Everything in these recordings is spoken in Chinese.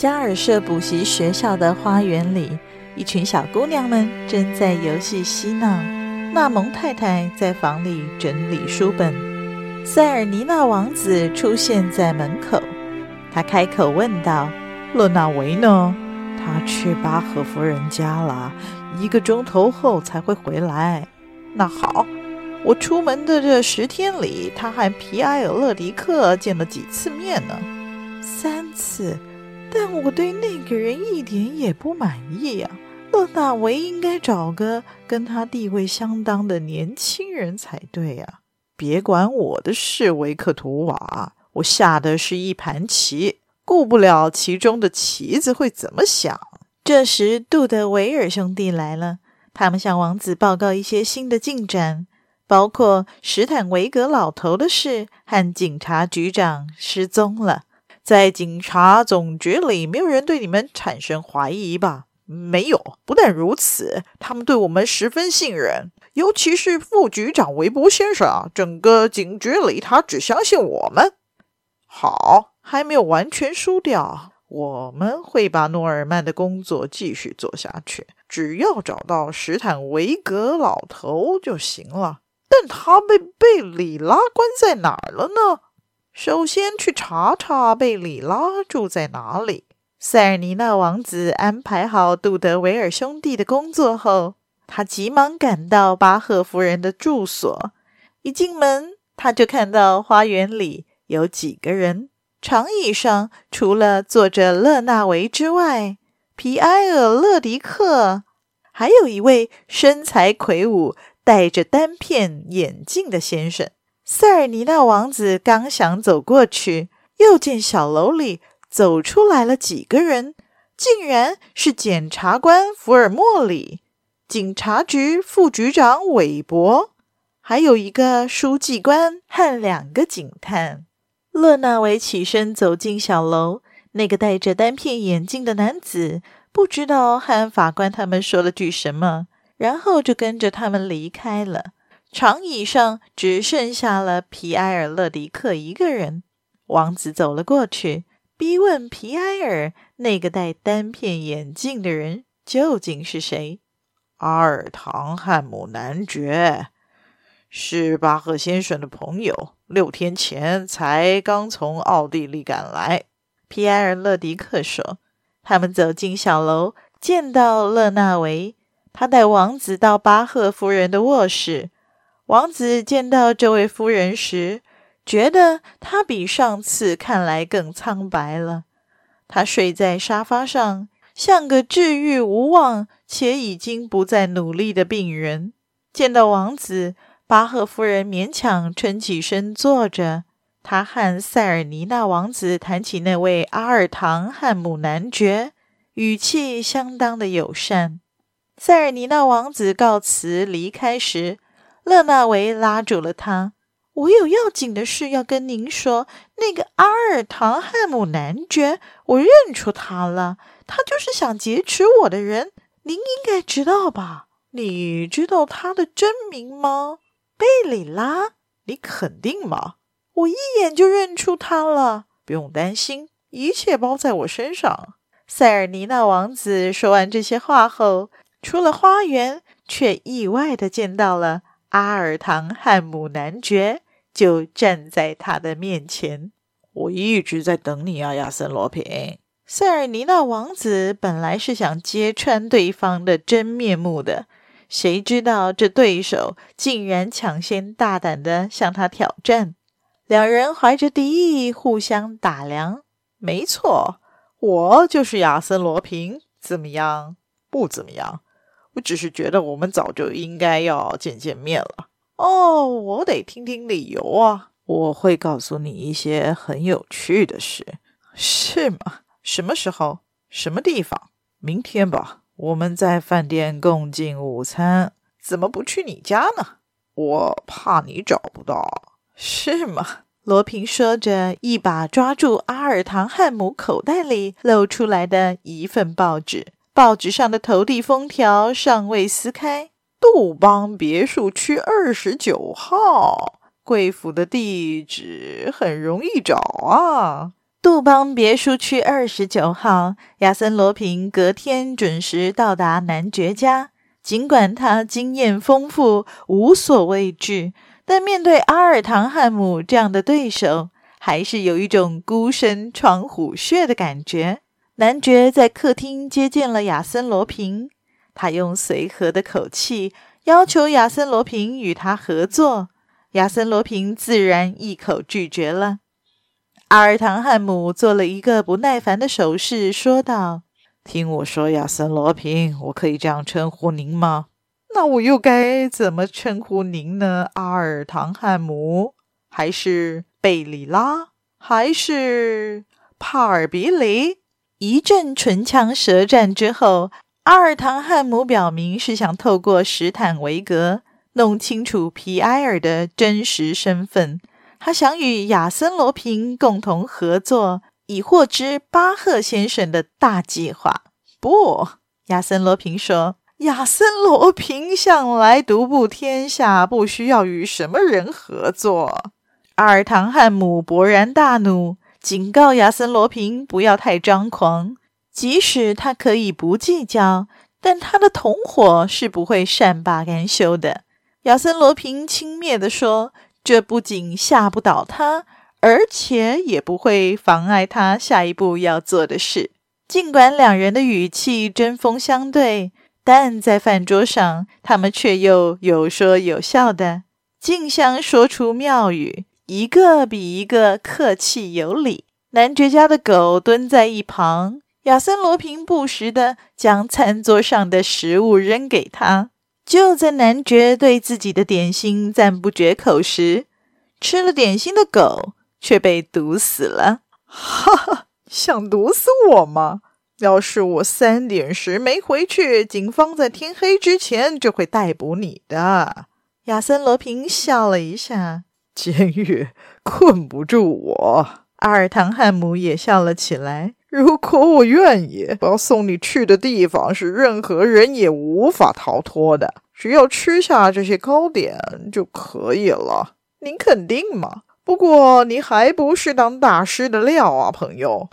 加尔舍补习学校的花园里，一群小姑娘们正在游戏嬉闹。纳蒙太太在房里整理书本。塞尔尼娜王子出现在门口，他开口问道：“勒纳维呢？他去巴赫夫人家了，一个钟头后才会回来。”那好，我出门的这十天里，他和皮埃尔·勒迪克见了几次面呢？三次。但我对那个人一点也不满意呀、啊。勒纳维应该找个跟他地位相当的年轻人才对呀、啊。别管我的事，维克图瓦，我下的是一盘棋，顾不了其中的棋子会怎么想。这时，杜德维尔兄弟来了，他们向王子报告一些新的进展，包括史坦维格老头的事和警察局长失踪了。在警察总局里，没有人对你们产生怀疑吧？没有。不但如此，他们对我们十分信任，尤其是副局长韦伯先生啊。整个警局里，他只相信我们。好，还没有完全输掉，我们会把诺尔曼的工作继续做下去，只要找到史坦维格老头就行了。但他被贝里拉关在哪儿了呢？首先去查查贝里拉住在哪里。塞尔尼纳王子安排好杜德维尔兄弟的工作后，他急忙赶到巴赫夫人的住所。一进门，他就看到花园里有几个人，长椅上除了坐着勒纳维之外，皮埃尔·勒迪克，还有一位身材魁梧、戴着单片眼镜的先生。塞尔尼纳王子刚想走过去，又见小楼里走出来了几个人，竟然是检察官福尔莫里、警察局副局长韦伯，还有一个书记官和两个警探。勒纳维起身走进小楼，那个戴着单片眼镜的男子不知道和法官他们说了句什么，然后就跟着他们离开了。长椅上只剩下了皮埃尔·勒迪克一个人。王子走了过去，逼问皮埃尔：“那个戴单片眼镜的人究竟是谁？”阿尔唐汉姆男爵，是巴赫先生的朋友，六天前才刚从奥地利赶来。皮埃尔·勒迪克说：“他们走进小楼，见到勒纳维，他带王子到巴赫夫人的卧室。”王子见到这位夫人时，觉得她比上次看来更苍白了。她睡在沙发上，像个治愈无望且已经不再努力的病人。见到王子，巴赫夫人勉强撑起身坐着。她和塞尔尼纳王子谈起那位阿尔唐汉姆男爵，语气相当的友善。塞尔尼纳王子告辞离开时，勒纳维拉住了他：“我有要紧的事要跟您说。那个阿尔唐汉姆男爵，我认出他了，他就是想劫持我的人。您应该知道吧？你知道他的真名吗？贝里拉？你肯定吗？我一眼就认出他了。不用担心，一切包在我身上。”塞尔尼纳王子说完这些话后，出了花园，却意外的见到了。阿尔唐汉姆男爵就站在他的面前。我一直在等你啊，亚森罗平。塞尔尼纳王子本来是想揭穿对方的真面目的，谁知道这对手竟然抢先大胆地向他挑战。两人怀着敌意互相打量。没错，我就是亚森罗平。怎么样？不怎么样。我只是觉得我们早就应该要见见面了。哦，我得听听理由啊！我会告诉你一些很有趣的事。是吗？什么时候？什么地方？明天吧。我们在饭店共进午餐。怎么不去你家呢？我怕你找不到。是吗？罗平说着，一把抓住阿尔唐汉姆口袋里露出来的一份报纸。报纸上的投递封条尚未撕开。杜邦别墅区二十九号，贵府的地址很容易找啊。杜邦别墅区二十九号，亚森·罗平隔天准时到达男爵家。尽管他经验丰富，无所畏惧，但面对阿尔唐汉姆这样的对手，还是有一种孤身闯虎穴的感觉。男爵在客厅接见了亚森·罗平，他用随和的口气要求亚森·罗平与他合作。亚森·罗平自然一口拒绝了。阿尔唐汉姆做了一个不耐烦的手势，说道：“听我说，亚森·罗平，我可以这样称呼您吗？那我又该怎么称呼您呢？阿尔唐汉姆，还是贝里拉，还是帕尔比里？”一阵唇枪舌战之后，阿尔唐汉姆表明是想透过史坦维格弄清楚皮埃尔的真实身份。他想与亚森·罗平共同合作，以获知巴赫先生的大计划。不，亚森·罗平说：“亚森·罗平向来独步天下，不需要与什么人合作。”阿尔唐汉姆勃然大怒，警告亚森·罗平不要太张狂。即使他可以不计较，但他的同伙是不会善罢甘休的。亚森·罗平轻蔑地说。这不仅吓不倒他，而且也不会妨碍他下一步要做的事。尽管两人的语气针锋相对，但在饭桌上，他们却又有说有笑的，竞相说出妙语，一个比一个客气有礼。男爵家的狗蹲在一旁，亚森·罗平不时地将餐桌上的食物扔给他。就在男爵对自己的点心赞不绝口时，吃了点心的狗却被毒死了。哈哈，想毒死我吗？要是我三点时没回去，警方在天黑之前就会逮捕你的。亚森·罗平笑了一下，监狱困不住我。阿尔唐汉姆也笑了起来。如果我愿意，我要送你去的地方是任何人也无法逃脱的。只要吃下这些糕点就可以了。您肯定吗？不过你还不是当大师的料啊，朋友。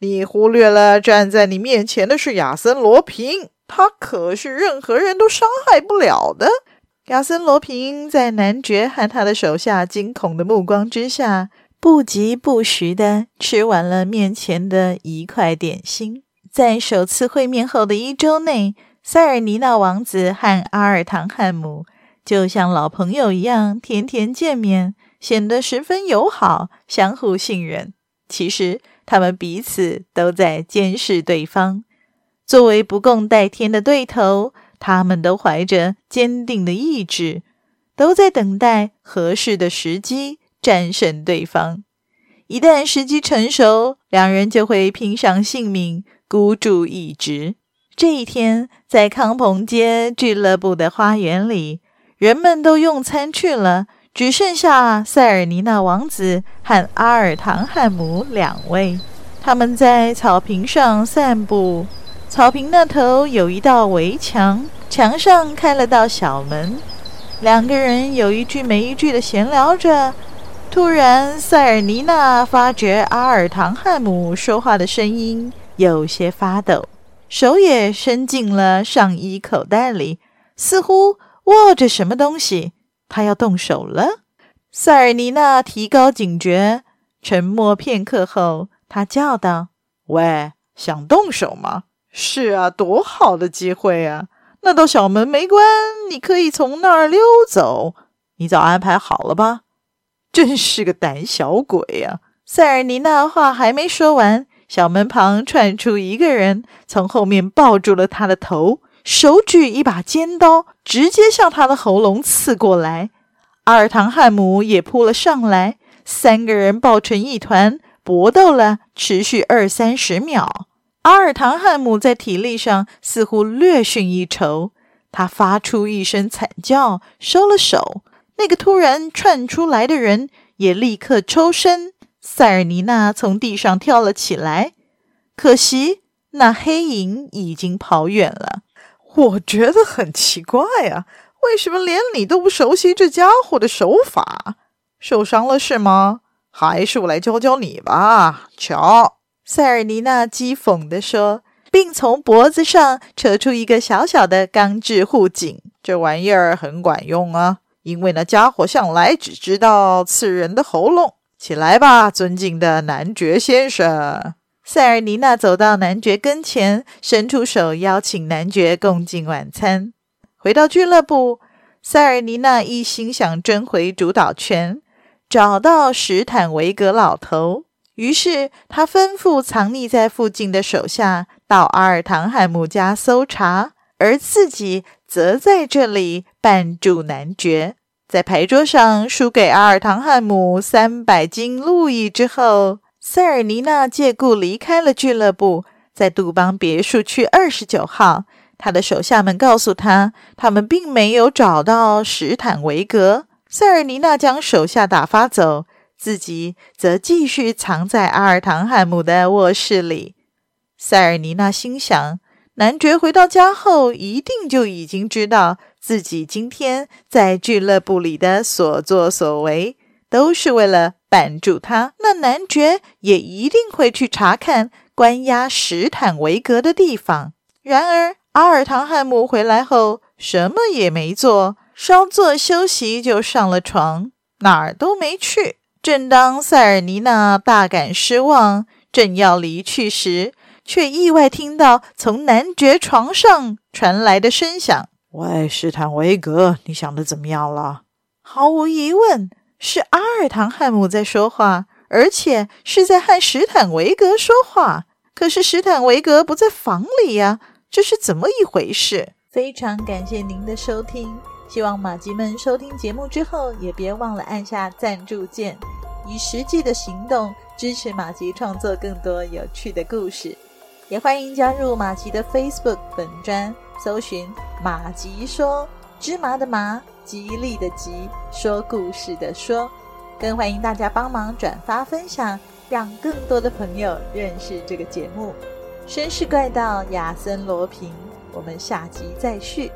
你忽略了站在你面前的是亚森·罗平，他可是任何人都伤害不了的。亚森·罗平在男爵和他的手下惊恐的目光之下。不疾不徐地吃完了面前的一块点心。在首次会面后的一周内，塞尔尼纳王子和阿尔唐汉姆就像老朋友一样，天天见面，显得十分友好，相互信任。其实，他们彼此都在监视对方。作为不共戴天的对头，他们都怀着坚定的意志，都在等待合适的时机。战胜对方，一旦时机成熟，两人就会拼上性命，孤注一掷。这一天，在康朋街俱乐部的花园里，人们都用餐去了，只剩下塞尔尼纳王子和阿尔唐汉姆两位。他们在草坪上散步，草坪那头有一道围墙，墙上开了道小门。两个人有一句没一句的闲聊着。突然，塞尔尼娜发觉阿尔唐汉姆说话的声音有些发抖，手也伸进了上衣口袋里，似乎握着什么东西。他要动手了。塞尔尼娜提高警觉，沉默片刻后，她叫道：“喂，想动手吗？是啊，多好的机会啊！那道小门没关，你可以从那儿溜走。你早安排好了吧？”真是个胆小鬼呀！塞尔尼娜话还没说完，小门旁窜出一个人，从后面抱住了他的头，手举一把尖刀，直接向他的喉咙刺过来。阿尔唐汉姆也扑了上来，三个人抱成一团，搏斗了持续二三十秒。阿尔唐汉姆在体力上似乎略逊一筹，他发出一声惨叫，收了手。那个突然窜出来的人也立刻抽身。塞尔尼娜从地上跳了起来，可惜那黑影已经跑远了。我觉得很奇怪啊，为什么连你都不熟悉这家伙的手法？受伤了是吗？还是我来教教你吧。瞧。塞尔尼娜讥讽地说，并从脖子上扯出一个小小的钢制护颈。这玩意儿很管用啊，因为那家伙向来只知道刺人的喉咙。起来吧，尊敬的男爵先生。塞尔尼娜走到男爵跟前，伸出手邀请男爵共进晚餐。回到俱乐部，塞尔尼娜一心想争回主导权，找到史坦维格老头。于是，他吩咐藏匿在附近的手下到阿尔唐汉姆家搜查，而自己则在这里扮助男爵。在牌桌上输给阿尔唐汉姆三百金路易之后，塞尔尼娜借故离开了俱乐部，在杜邦别墅区二十九号。他的手下们告诉他，他们并没有找到史坦维格。塞尔尼娜将手下打发走。自己则继续藏在阿尔唐汉姆的卧室里。塞尔尼娜心想：男爵回到家后，一定就已经知道自己今天在俱乐部里的所作所为，都是为了绊住他。那男爵也一定会去查看关押史坦维格的地方。然而，阿尔唐汉姆回来后，什么也没做，稍作休息就上了床，哪儿都没去。正当塞尔尼娜大感失望，正要离去时，却意外听到从男爵床上传来的声响：“喂，史坦维格，你想的怎么样了？”毫无疑问，是阿尔唐汉姆在说话，而且是在和史坦维格说话。可是史坦维格不在房里呀，这是怎么一回事？非常感谢您的收听。希望马吉们收听节目之后，也别忘了按下赞助键，以实际的行动支持马吉创作更多有趣的故事。也欢迎加入马吉的 Facebook 本专，搜寻“马吉说芝麻的麻，吉利的吉，说故事的说”。更欢迎大家帮忙转发分享，让更多的朋友认识这个节目。绅士怪盗亚森罗平，我们下集再续。